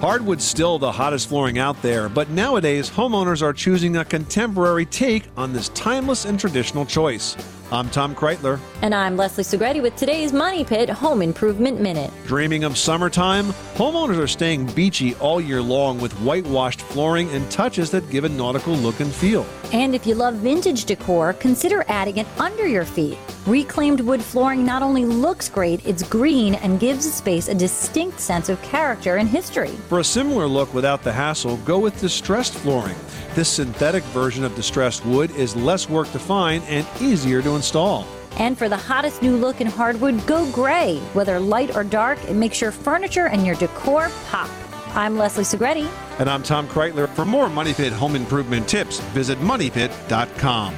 Hardwood's still the hottest flooring out there, but nowadays homeowners are choosing a contemporary take on this timeless and traditional choice. I'm Tom Kraeutler. And I'm Leslie Segrete with today's Money Pit Home Improvement Minute. Dreaming of summertime? Homeowners are staying beachy all year long with whitewashed flooring and touches that give a nautical look and feel. And if you love vintage decor, consider adding it under your feet. Reclaimed wood flooring not only looks great, it's green and gives the space a distinct sense of character and history. For a similar look without the hassle, go with distressed flooring. This synthetic version of distressed wood is less work to find and easier to install. And for the hottest new look in hardwood, go gray. Whether light or dark, it makes your furniture and your decor pop. I'm Leslie Segrete. And I'm Tom Kraeutler. For more Money Pit home improvement tips, visit MoneyPit.com.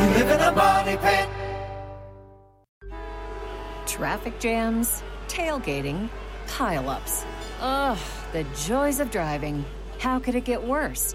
You live in a money pit. Traffic jams, tailgating, pileups. Ugh, the joys of driving. How could it get worse?